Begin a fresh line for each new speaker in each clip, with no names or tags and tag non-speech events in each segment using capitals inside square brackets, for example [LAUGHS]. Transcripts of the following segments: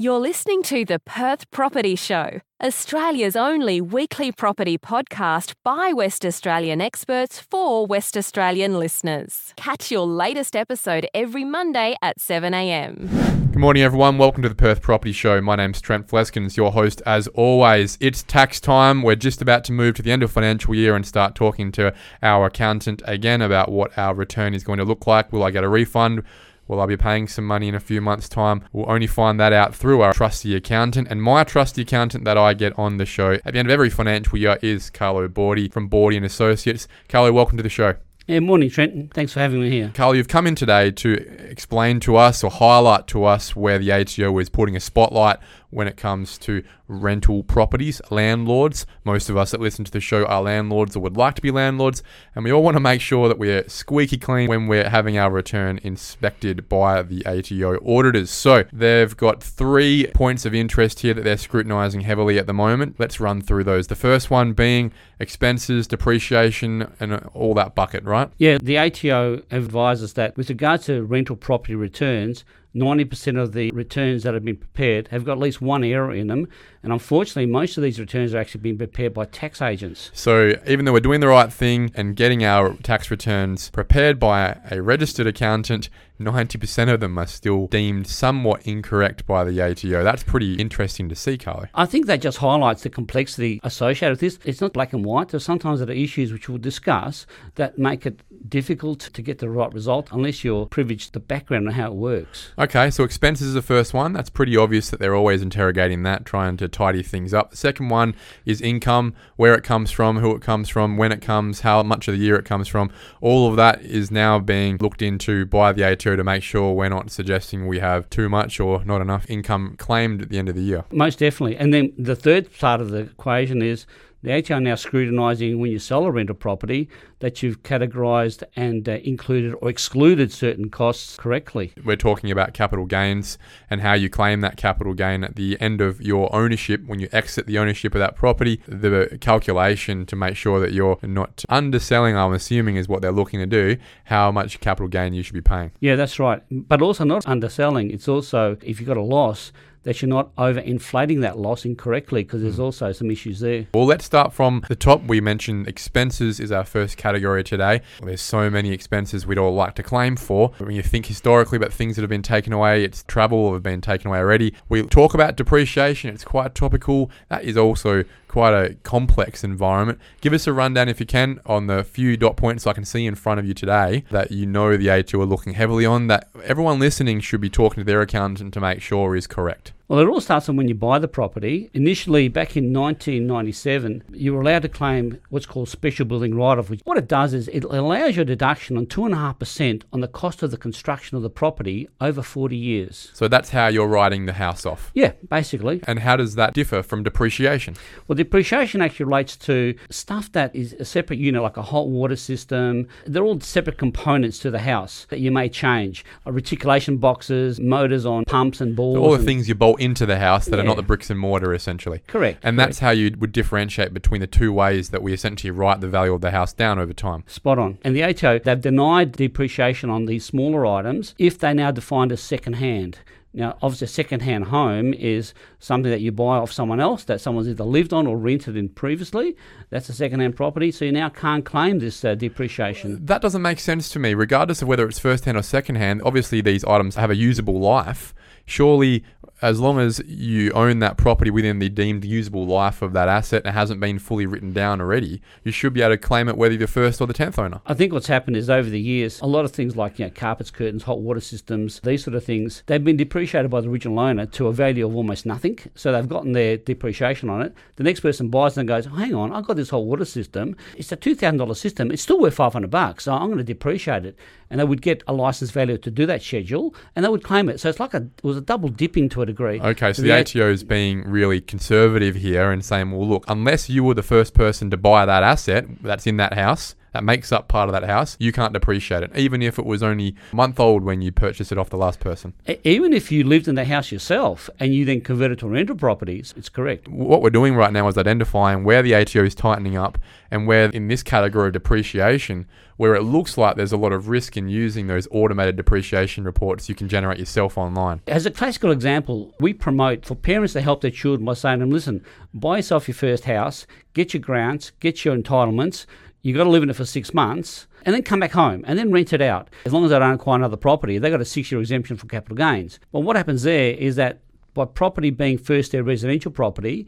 You're listening to the Perth Property Show, Australia's only weekly property podcast by West Australian experts for West Australian listeners. Catch your latest episode every Monday at 7am.
Good morning, everyone. Welcome to the Perth Property Show. My name's Trent Fleskens, your host as always. It's tax time. We're just about to move to the end of financial year and start talking to our accountant again about what our return is going to look like. Will I get a refund? Will I be paying some money in a few months' time? We'll only find that out through our trusty accountant. And my trusty accountant that I get on the show at the end of every financial year is Carlo Bordi from Bordi and Associates. Carlo, welcome to the show.
Yeah, morning, Trent. Thanks for having me here.
Carl, you've come in today to explain to us or highlight to us where the ATO is putting a spotlight when it comes to rental properties, landlords. Most of us that listen to the show are landlords or would like to be landlords, and we all want to make sure that we're squeaky clean when we're having our return inspected by the ATO auditors. So they've got three points of interest here that they're scrutinizing heavily at the moment. Let's run through those. The first one being expenses, depreciation, and all that bucket, right?
Yeah, the ATO advises that with regard to rental property returns, 90% of the returns that have been prepared have got at least one error in them. And unfortunately, most of these returns are actually being prepared by tax agents.
So even though we're doing the right thing and getting our tax returns prepared by a registered accountant, 90% of them are still deemed somewhat incorrect by the ATO. That's pretty interesting to see, Carlo.
I think that just highlights the complexity associated with this. It's not black and white. There's sometimes there are issues which we'll discuss that make it difficult to get the right result unless you're privileged to the background on how it works.
Okay, so expenses is the first one. That's pretty obvious that they're always interrogating that, trying to tidy things up. The second one is income, where it comes from, who it comes from, when it comes, how much of the year it comes from. All of that is now being looked into by the ATO to make sure we're not suggesting we have too much or not enough income claimed at the end of the year.
Most definitely. And then the third part of the equation is the ATO are now scrutinising when you sell a rental property that you've categorised and uh, included or excluded certain costs correctly.
We're talking about capital gains and how you claim that capital gain at the end of your ownership when you exit the ownership of that property. The calculation to make sure that you're not underselling, I'm assuming, is what they're looking to do, how much capital gain you should be paying.
Yeah, that's right. But also not underselling. It's also if you've got a loss, that you're not over inflating that loss incorrectly because there's mm. also some issues there.
Well, let's start from the top. We mentioned expenses is our first category today. There's so many expenses we'd all like to claim for. When you think historically about things that have been taken away, it's travel have been taken away already. We talk about depreciation, it's quite topical. That is also quite a complex environment. Give us a rundown, if you can, on the few dot points I can see in front of you today that you know the ATO are looking heavily on, that everyone listening should be talking to their accountant to make sure is correct.
Well, it all starts on when you buy the property. Initially, back in 1997, you were allowed to claim what's called special building write-off. Which what it does is it allows you a deduction on two and a half percent on the cost of the construction of the property over 40 years.
So that's how you're writing the house off.
Yeah, basically.
And how does that differ from depreciation?
Well, depreciation actually relates to stuff that is a separate unit, like a hot water system. They're all separate components to the house that you may change. Uh, reticulation boxes, motors on pumps and balls.
So all the things you bolt into the house that yeah. are not the bricks and mortar, essentially.
Correct.
And
correct.
that's how you would differentiate between the two ways that we essentially write the value of the house down over time.
Spot on. And the ATO, they've denied depreciation on these smaller items if they now defined as second hand. Now, obviously, a second-hand home is something that you buy off someone else that someone's either lived on or rented in previously. That's a second-hand property, so you now can't claim this uh, depreciation.
That doesn't make sense to me, regardless of whether it's first-hand or second-hand. Obviously, these items have a usable life. Surely, as long as you own that property within the deemed usable life of that asset and it hasn't been fully written down already, you should be able to claim it whether you're the first or the tenth owner.
I think what's happened is over the years, a lot of things like you know, carpets, curtains, hot water systems, these sort of things, they've been depreciated by the original owner to a value of almost nothing. So they've gotten their depreciation on it. The next person buys it and goes, hang on, I've got this hot water system. It's a $2,000 system. It's still worth 500 bucks. So I'm going to depreciate it. And they would get a license value to do that schedule and they would claim it. So it's like a, it was a double dipping to a degree.
Okay, so the, the ATO is being really conservative here and saying, well, look, unless you were the first person to buy that asset that's in that house, that makes up part of that house, you can't depreciate it, even if it was only a month old when you purchased it off the last person.
Even if you lived in the house yourself and you then converted to rental properties, it's correct.
What we're doing right now is identifying where the ATO is tightening up and where in this category of depreciation, where it looks like there's a lot of risk in using those automated depreciation reports you can generate yourself online.
As a classical example, we promote for parents to help their children by saying to them, listen, buy yourself your first house, get your grants, get your entitlements, you've got to live in it for six months, and then come back home and then rent it out. As long as they don't acquire another property, they've got a six year exemption for capital gains. Well, what happens there is that by property being first their residential property,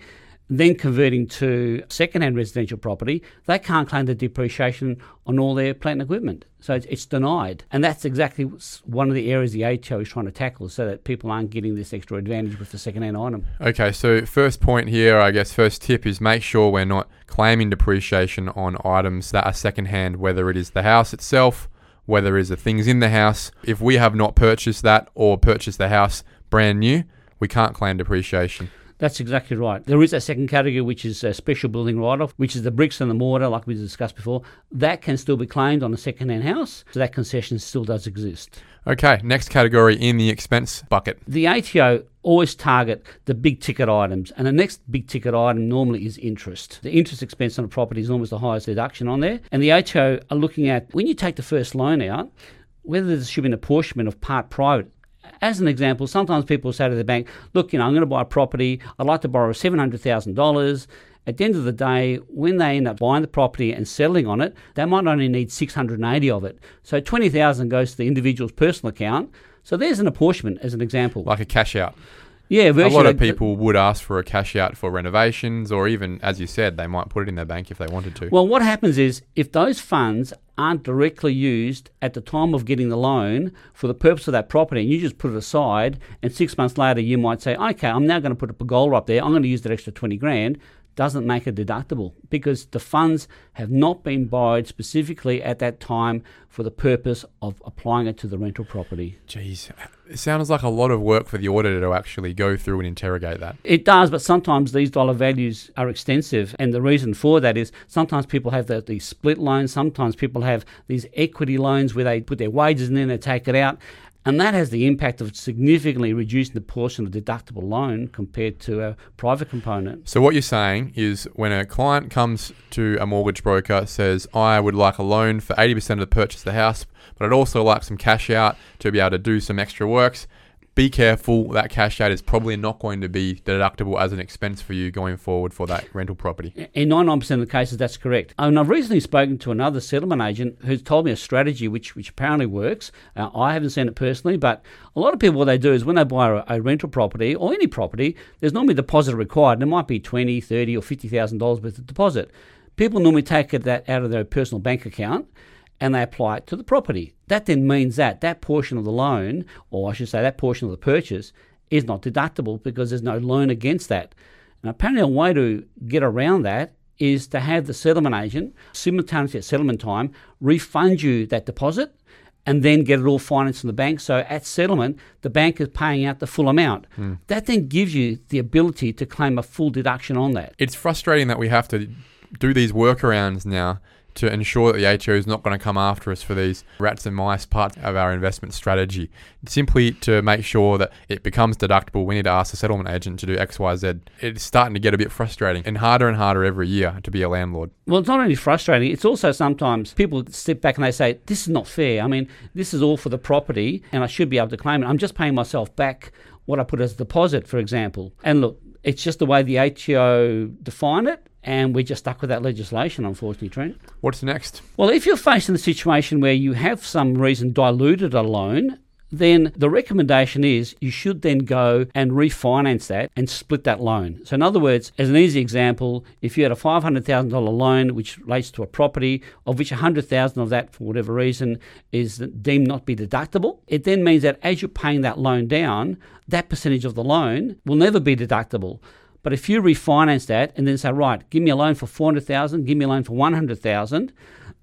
then converting to second-hand residential property, they can't claim the depreciation on all their plant and equipment. So it's, it's denied. And that's exactly one of the areas the ATO is trying to tackle so that people aren't getting this extra advantage with the second-hand item.
Okay, so first point here, I guess, first tip is make sure we're not claiming depreciation on items that are second-hand, whether it is the house itself, whether it is the things in the house. If we have not purchased that or purchased the house brand new, we can't claim depreciation.
That's exactly right. There is a second category, which is a special building write-off, which is the bricks and the mortar, like we discussed before. That can still be claimed on a second-hand house, so that concession still does exist.
Okay, next category in the expense bucket.
The ATO always target the big ticket items, and the next big ticket item normally is interest. The interest expense on a property is almost the highest deduction on there, and the ATO are looking at when you take the first loan out, whether there should be an apportionment of part private. As an example, sometimes people say to the bank, "Look, you know, I'm going to buy a property. I'd like to borrow seven hundred thousand dollars." At the end of the day, when they end up buying the property and settling on it, they might only need 680 of it. So 20,000 goes to the individual's personal account. So there's an apportionment as an example.
Like a cash out.
yeah,
A lot of uh, people would ask for a cash out for renovations, or even, as you said, they might put it in their bank if they wanted to.
Well, what happens is if those funds aren't directly used at the time of getting the loan for the purpose of that property, and you just put it aside, and six months later you might say, okay, I'm now going to put a pergola up there, I'm going to use that extra 20 grand, doesn't make it deductible because the funds have not been borrowed specifically at that time for the purpose of applying it to the rental property.
Jeez, it sounds like a lot of work for the auditor to actually go through and interrogate that.
It does, but sometimes these dollar values are extensive, and the reason for that is sometimes people have the, these split loans, sometimes people have these equity loans where they put their wages in and they take it out, and that has the impact of significantly reducing the portion of deductible loan compared to a private component.
So what you're saying is when a client comes to a mortgage broker says, "I would like a loan for 80% of the purchase of the house, but I'd also like some cash out to be able to do some extra works." Be careful, that cash out is probably not going to be deductible as an expense for you going forward for that rental property.
In 99% of the cases, that's correct. And I've recently spoken to another settlement agent who's told me a strategy which, which apparently works. Uh, I haven't seen it personally, but a lot of people, what they do is when they buy a, a rental property or any property, there's normally a deposit required. And it might be 20 30 or $50,000 worth of deposit. People normally take that out of their personal bank account and they apply it to the property. That then means that that portion of the loan, or I should say that portion of the purchase, is not deductible because there's no loan against that. And apparently, a way to get around that is to have the settlement agent simultaneously at settlement time refund you that deposit and then get it all financed from the bank. So at settlement, the bank is paying out the full amount. Hmm. That then gives you the ability to claim a full deduction on that.
It's frustrating that we have to do these workarounds now to ensure that the ATO is not going to come after us for these rats and mice parts of our investment strategy. Simply to make sure that it becomes deductible, we need to ask the settlement agent to do X, Y, Z. It's starting to get a bit frustrating and harder and harder every year to be a landlord.
Well, it's not only frustrating, it's also sometimes people step back and they say, This is not fair. I mean, this is all for the property and I should be able to claim it. I'm just paying myself back what I put as a deposit, for example. And look, it's just the way the ATO define it, and we're just stuck with that legislation, unfortunately, Trent.
What's next?
Well, if you're facing the situation where you have some reason diluted a loan, then the recommendation is you should then go and refinance that and split that loan. So, in other words, as an easy example, if you had a $500,000 loan which relates to a property, of which 100000 of that, for whatever reason, is deemed not be deductible, it then means that as you're paying that loan down, that percentage of the loan will never be deductible. But if you refinance that and then say, right, give me a loan for 400,000, give me a loan for 100,000,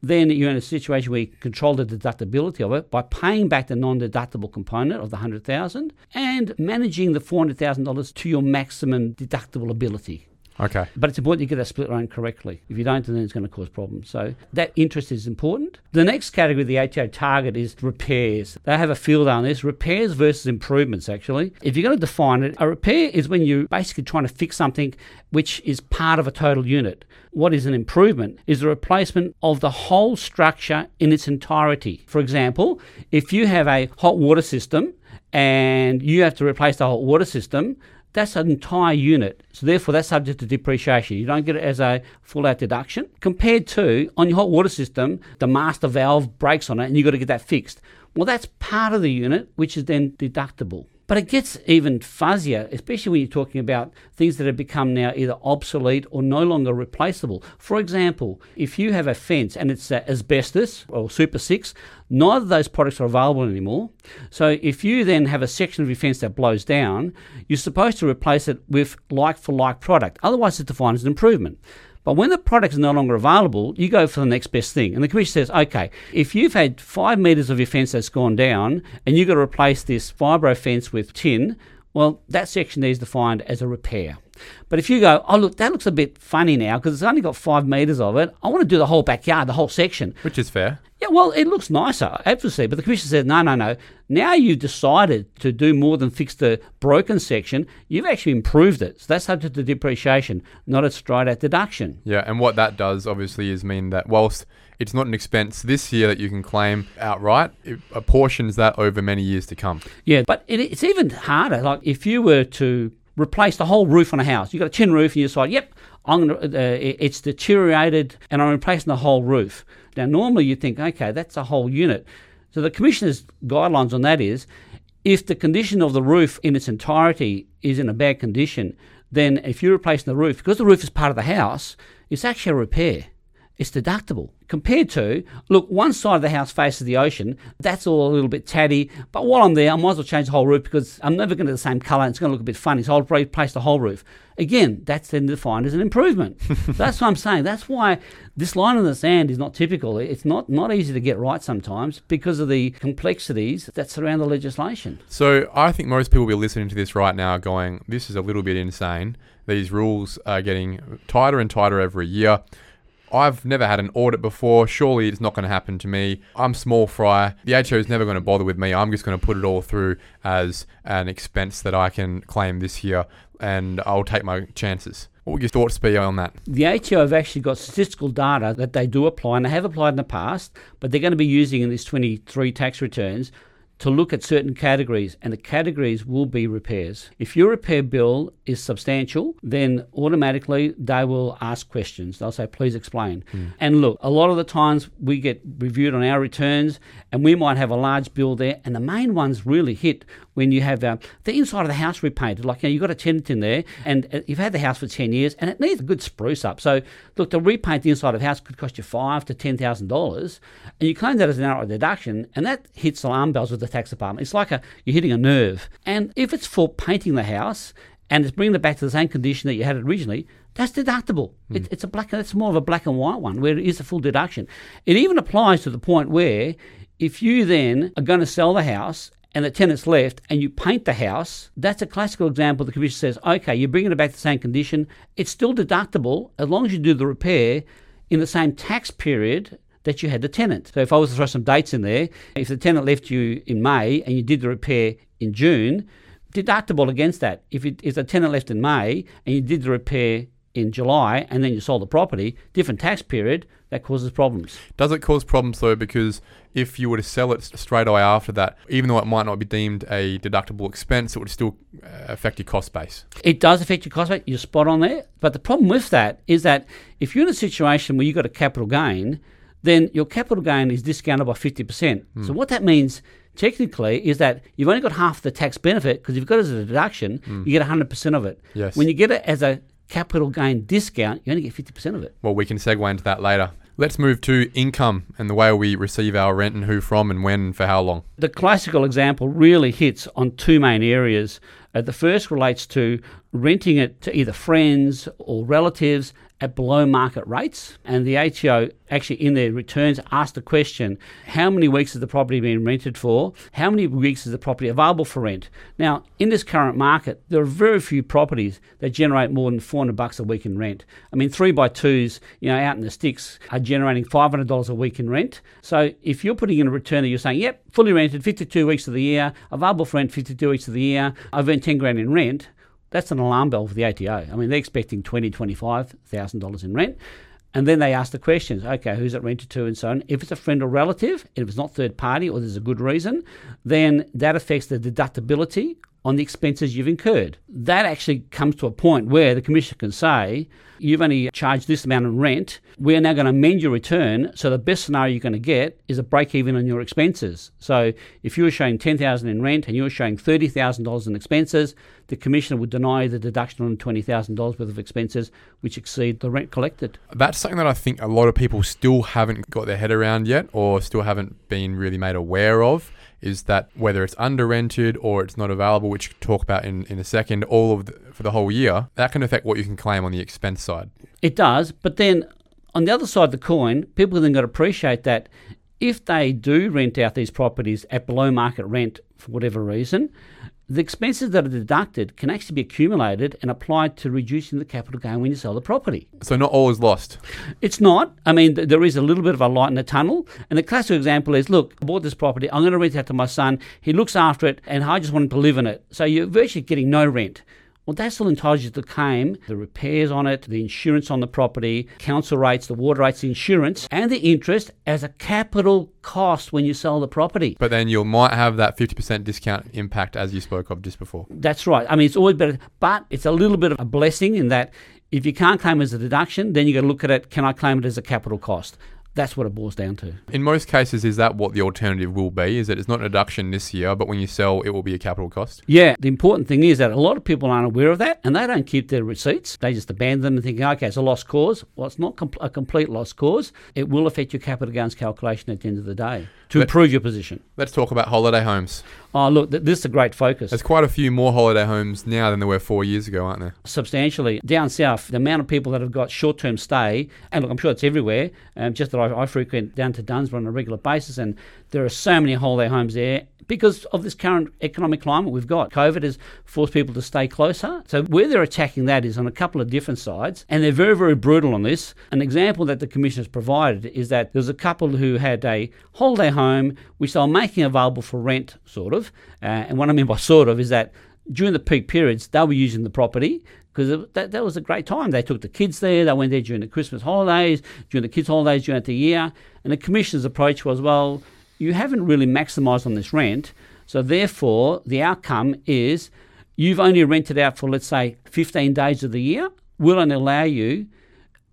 then you're in a situation where you control the deductibility of it by paying back the non-deductible component of the 100,000 and managing the $400,000 to your maximum deductible ability.
Okay.
But it's important you get that split run correctly. If you don't, then it's going to cause problems. So that interest is important. The next category the ATO target is repairs. They have a field on this repairs versus improvements, actually. If you're going to define it, a repair is when you're basically trying to fix something which is part of a total unit. What is an improvement is the replacement of the whole structure in its entirety. For example, if you have a hot water system and you have to replace the hot water system, that's an entire unit. So therefore, that's subject to depreciation. You don't get it as a full-out deduction. Compared to on your hot water system, the master valve breaks on it, and you've got to get that fixed. Well, that's part of the unit, which is then deductible. But it gets even fuzzier, especially when you're talking about things that have become now either obsolete or no longer replaceable. For example, if you have a fence and it's asbestos or Super 6, neither of those products are available anymore. So if you then have a section of your fence that blows down, you're supposed to replace it with like for like product. Otherwise, it's defined as an improvement. But when the product is no longer available, you go for the next best thing. And the commission says, okay, if you've had five metres of your fence that's gone down and you've got to replace this fibro fence with tin, well, that section there is defined as a repair. But if you go, oh, look, that looks a bit funny now because it's only got five metres of it, I want to do the whole backyard, the whole section.
Which is fair.
Yeah, well, it looks nicer, obviously, but the commission said, no, no, no. Now you've decided to do more than fix the broken section. You've actually improved it. So that's subject to depreciation, not a straight out deduction.
Yeah, and what that does obviously is mean that whilst it's not an expense this year that you can claim outright, it apportions that over many years to come.
Yeah, but it, it's even harder. Like if you were to replace the whole roof on a house, you've got a tin roof and you decide, yep, I'm gonna, uh, it's deteriorated and I'm replacing the whole roof. Now, normally you think, okay, that's a whole unit. So the commissioner's guidelines on that is if the condition of the roof in its entirety is in a bad condition, then if you're replacing the roof, because the roof is part of the house, it's actually a repair. It's deductible. Compared to, look, one side of the house faces the ocean. That's all a little bit tatty. But while I'm there, I might as well change the whole roof because I'm never going to the same colour. and It's going to look a bit funny. So I'll replace the whole roof. Again, that's then defined as an improvement. [LAUGHS] that's what I'm saying. That's why this line in the sand is not typical. It's not, not easy to get right sometimes because of the complexities that surround the legislation.
So I think most people will be listening to this right now going, this is a little bit insane. These rules are getting tighter and tighter every year. I've never had an audit before. Surely it's not going to happen to me. I'm small fry. The ATO is never going to bother with me. I'm just going to put it all through as an expense that I can claim this year, and I'll take my chances. What would your thoughts be on that?
The ATO have actually got statistical data that they do apply, and they have applied in the past, but they're going to be using in these 23 tax returns to look at certain categories, and the categories will be repairs. If your repair bill is substantial, then automatically they will ask questions. They'll say, please explain. Mm. And look, a lot of the times we get reviewed on our returns, and we might have a large bill there, and the main ones really hit when you have uh, the inside of the house repainted. Like, you know, you've got a tenant in there, and uh, you've had the house for 10 years, and it needs a good spruce up. So, look, to repaint the inside of the house could cost you five to $10,000, and you claim that as an outright deduction, and that hits alarm bells with the tax department. It's like a, you're hitting a nerve. And if it's for painting the house, and it's bringing it back to the same condition that you had it originally, that's deductible. Mm. It, it's a black. It's more of a black and white one where it is a full deduction. It even applies to the point where if you then are going to sell the house and the tenant's left and you paint the house, that's a classical example. The commission says, okay, you're bringing it back to the same condition. It's still deductible as long as you do the repair in the same tax period that you had the tenant. So if I was to throw some dates in there, if the tenant left you in May and you did the repair in June, deductible against that. If, it, if the tenant left in May and you did the repair in July and then you sold the property, different tax period, that causes problems.
Does it cause problems though? Because if you were to sell it straight away after that, even though it might not be deemed a deductible expense, it would still uh, affect your cost base.
It does affect your cost base. You're spot on there. But the problem with that is that if you're in a situation where you've got a capital gain, then your capital gain is discounted by 50%. Mm. So what that means technically is that you've only got half the tax benefit because if you've got it as a deduction, mm. you get 100% of it.
Yes.
When you get it as a capital gain discount, you only get 50% of it.
Well, we can segue into that later. Let's move to income and the way we receive our rent and who from and when and for how long.
The classical example really hits on two main areas. Uh, the first relates to renting it to either friends or relatives at below market rates. And the ATO actually in their returns asked the question how many weeks has the property been rented for? How many weeks is the property available for rent? Now, in this current market, there are very few properties that generate more than 400 bucks a week in rent. I mean, three by twos, you know, out in the sticks are generating $500 a week in rent. So if you're putting in a return that you're saying, yep, fully rented, 52 weeks of the year, available for rent 52 weeks of the year, I've earned 10 grand in rent, that's an alarm bell for the ATO. I mean, they're expecting twenty, twenty-five thousand dollars in rent. And then they ask the questions, okay, who's it rented to and so on. If it's a friend or relative, if it's not third party or there's a good reason, then that affects the deductibility on the expenses you've incurred. That actually comes to a point where the commissioner can say, you've only charged this amount in rent. We are now going to amend your return. So the best scenario you're going to get is a break even on your expenses. So if you were showing 10000 in rent and you were showing $30,000 in expenses, the commissioner would deny the deduction on $20,000 worth of expenses which exceed the rent collected.
That's something that I think a lot of people still haven't got their head around yet or still haven't been really made aware of is that whether it's under rented or it's not available, which we'll talk about in, in a second, all of the, for the whole year, that can affect what you can claim on the expense side.
It does, but then on the other side of the coin, people then got to appreciate that if they do rent out these properties at below market rent for whatever reason, the expenses that are deducted can actually be accumulated and applied to reducing the capital gain when you sell the property.
So not all is lost.
It's not. I mean, th- there is a little bit of a light in the tunnel. And the classic example is, look, I bought this property. I'm going to rent it out to my son. He looks after it, and I just want him to live in it. So you're virtually getting no rent. Well, that still entitles you to claim the repairs on it, the insurance on the property, council rates, the water rates, the insurance, and the interest as a capital cost when you sell the property.
But then you might have that 50% discount impact as you spoke of just before.
That's right. I mean, it's always better, but it's a little bit of a blessing in that if you can't claim it as a deduction, then you got to look at it. Can I claim it as a capital cost? That's what it boils down to.
In most cases, is that what the alternative will be? Is that it's not an deduction this year, but when you sell, it will be a capital cost?
Yeah, the important thing is that a lot of people aren't aware of that and they don't keep their receipts. They just abandon them and think, okay, it's a lost cause. Well, it's not com- a complete lost cause. It will affect your capital gains calculation at the end of the day to improve your position.
Let's talk about holiday homes.
Oh, look, th- this is a great focus.
There's quite a few more holiday homes now than there were four years ago, aren't there?
substantially. Down south, the amount of people that have got short term stay, and look, I'm sure it's everywhere, um, just that I, I frequent down to Dunsborough on a regular basis, and there are so many holiday homes there because of this current economic climate we've got. COVID has forced people to stay closer. So, where they're attacking that is on a couple of different sides, and they're very, very brutal on this. An example that the Commission has provided is that there's a couple who had a holiday home which they were making available for rent, sort of. Uh, and what I mean by sort of is that during the peak periods, they were using the property because that, that was a great time. They took the kids there. They went there during the Christmas holidays, during the kids' holidays, during the year. And the commission's approach was, well, you haven't really maximised on this rent. So therefore, the outcome is you've only rented out for, let's say, 15 days of the year. We'll only allow you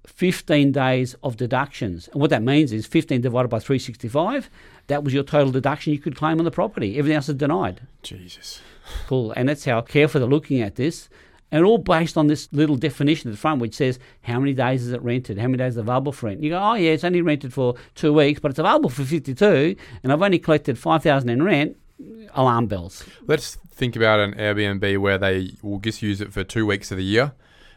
15 days of deductions. And what that means is 15 divided by 365, that was your total deduction you could claim on the property. Everything else is denied.
Jesus.
Cool. And that's how careful they're looking at this. And all based on this little definition at the front, which says how many days is it rented, how many days is available for rent. You go, oh yeah, it's only rented for two weeks, but it's available for fifty-two, and I've only collected five thousand in rent. Alarm bells.
Let's think about an Airbnb where they will just use it for two weeks of the year,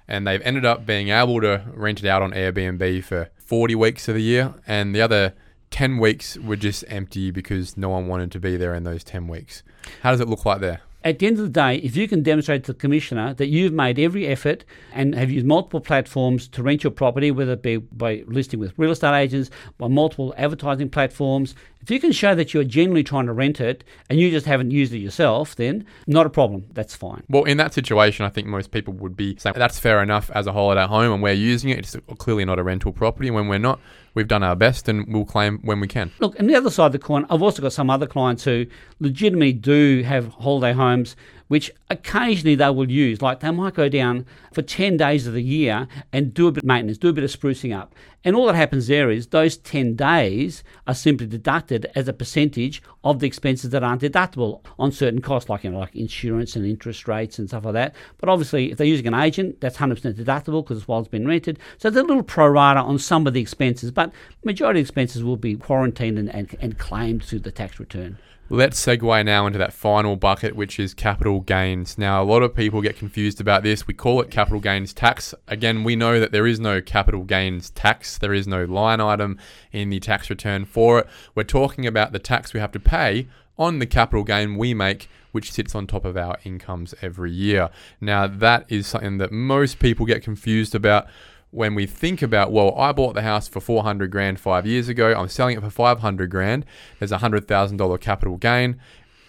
and they've ended up being able to rent it out on Airbnb for 40 weeks of the year, and the other 10 weeks were just empty because no one wanted to be there in those 10 weeks. How does it look like there?
At the end of the day, if you can demonstrate to the commissioner that you've made every effort and have used multiple platforms to rent your property, whether it be by listing with real estate agents, by multiple advertising platforms, if you can show that you're genuinely trying to rent it and you just haven't used it yourself, then not a problem. That's fine.
Well, in that situation, I think most people would be saying that's fair enough as a holiday home, and we're using it. It's clearly not a rental property. When we're not, we've done our best, and we'll claim when we can.
Look, and the other side of the coin, I've also got some other clients who legitimately do have holiday homes, which occasionally they will use. Like they might go down for 10 days of the year and do a bit of maintenance, do a bit of sprucing up. And all that happens there is those 10 days are simply deducted as a percentage of the expenses that aren't deductible on certain costs, like, you know, like insurance and interest rates and stuff like that. But obviously, if they're using an agent, that's 100% deductible because it's while it's been rented. So there's a little pro rata on some of the expenses, but majority of expenses will be quarantined and, and, and claimed through the tax return.
Let's segue now into that final bucket, which is capital gains. Now, a lot of people get confused about this. We call it capital gains tax. Again, we know that there is no capital gains tax, there is no line item in the tax return for it. We're talking about the tax we have to pay on the capital gain we make, which sits on top of our incomes every year. Now, that is something that most people get confused about when we think about, well, I bought the house for 400 grand five years ago, I'm selling it for 500 grand, there's a $100,000 capital gain.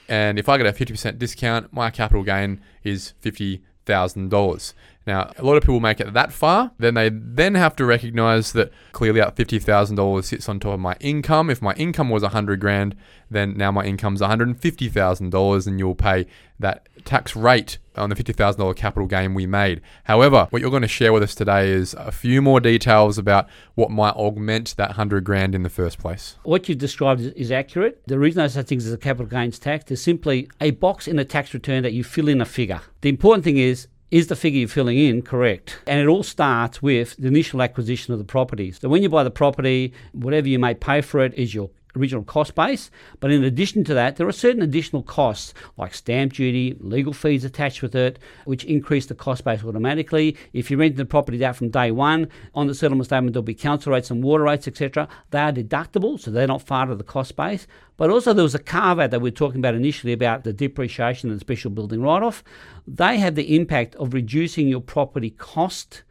And if I get a 50% discount, my capital gain is $50,000. Now, a lot of people make it that far, then they then have to recognize that clearly that $50,000 sits on top of my income. If my income was 100 grand, then now my income's $150,000 and you'll pay that tax rate on the $50,000 capital gain we made. However, what you're going to share with us today is a few more details about what might augment that 100 grand in the first place.
What you've described is, is accurate. The reason there's such things as a capital gains tax is simply a box in a tax return that you fill in a figure. The important thing is is the figure you're filling in correct? And it all starts with the initial acquisition of the property. So when you buy the property, whatever you may pay for it is your original cost base. But in addition to that, there are certain additional costs like stamp duty, legal fees attached with it, which increase the cost base automatically. If you're renting the property out from day one, on the settlement statement there'll be council rates and water rates, etc. They are deductible, so they're not part of the cost base. But also there was a carve out that we were talking about initially about the depreciation and special building write off. They have the impact of reducing your property cost,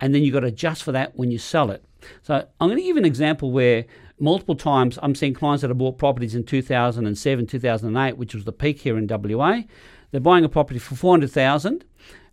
and then you've got to adjust for that when you sell it. So I'm going to give an example where multiple times I'm seeing clients that have bought properties in 2007, 2008, which was the peak here in WA. They're buying a property for 400,000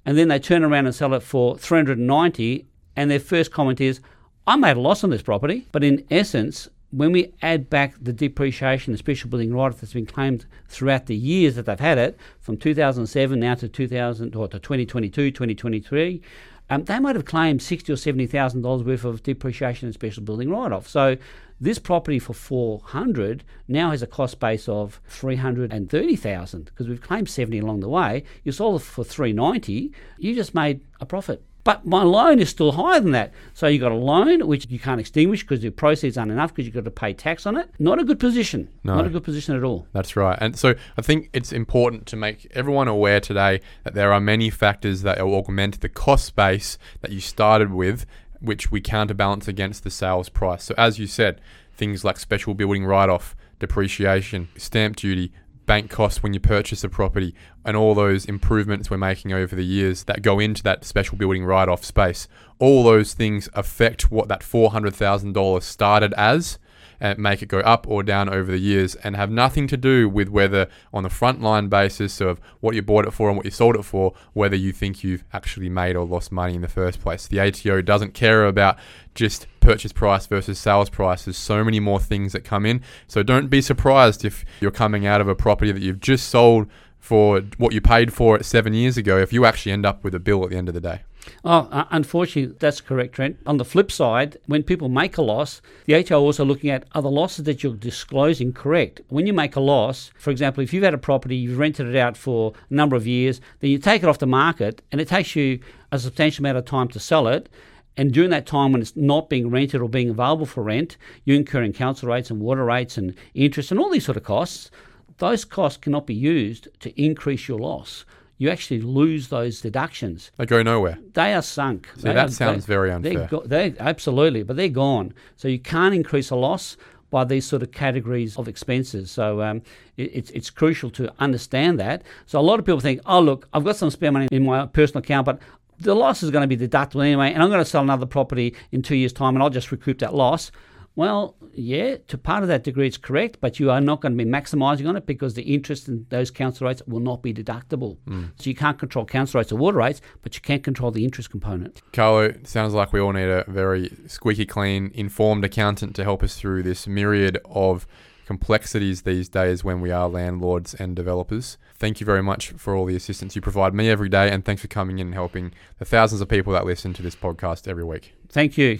and then they turn around and sell it for 390 and their first comment is, I made a loss on this property. But in essence, when we add back the depreciation, the special building write that's been claimed throughout the years that they've had it, from 2007 now to 2000 or to 2022, 2023, um, they might have claimed sixty or seventy thousand dollars worth of depreciation and special building write-off. So this property for 400 now has a cost base of 330,000 because we've claimed 70 along the way. You sold it for 390, you just made a profit. But my loan is still higher than that. So you've got a loan which you can't extinguish because your proceeds aren't enough because you've got to pay tax on it. Not a good position.
No.
Not a good position at all.
That's right. And so I think it's important to make everyone aware today that there are many factors that will augment the cost base that you started with which we counterbalance against the sales price. So, as you said, things like special building write off, depreciation, stamp duty, bank costs when you purchase a property, and all those improvements we're making over the years that go into that special building write off space. All those things affect what that $400,000 started as Uh, make it go up or down over the years and have nothing to do with whether on the front line basis of what you bought it for and what you sold it for, whether you think you've actually made or lost money in the first place. The ATO doesn't care about just purchase price versus sales price. There's so many more things that come in. So don't be surprised if you're coming out of a property that you've just sold for what you paid for it seven years ago if you actually end up with a bill at the end of the day.
Oh, uh, unfortunately, that's correct, Trent. On the flip side, when people make a loss, the ATO also looking at are the losses that you're disclosing correct. When you make a loss, for example, if you've had a property, you've rented it out for a number of years, then you take it off the market, and it takes you a substantial amount of time to sell it. And during that time when it's not being rented or being available for rent, you're incurring council rates and water rates and interest and all these sort of costs. Those costs cannot be used to increase your loss you actually lose those deductions.
They go nowhere.
They are sunk.
See, that are, sounds they, very unfair.
They're, go, they absolutely, but they're gone. So you can't increase a loss by these sort of categories of expenses. So um, it, it's it's crucial to understand that. So a lot of people think, oh look, I've got some spare money in my personal account, but the loss is going to be deductible anyway, and I'm going to sell another property in two years' time, and I'll just recoup that loss. Well, yeah, to part of that degree, it's correct, but you are not going to be maximising on it because the interest in those council rates will not be deductible. Mm. So you can't control council rates or water rates, but you can't control the interest component.
Carlo, sounds like we all need a very squeaky clean, informed accountant to help us through this myriad of complexities these days when we are landlords and developers. Thank you very much for all the assistance you provide me every day, and thanks for coming in and helping the thousands of people that listen to this podcast every week.
Thank you.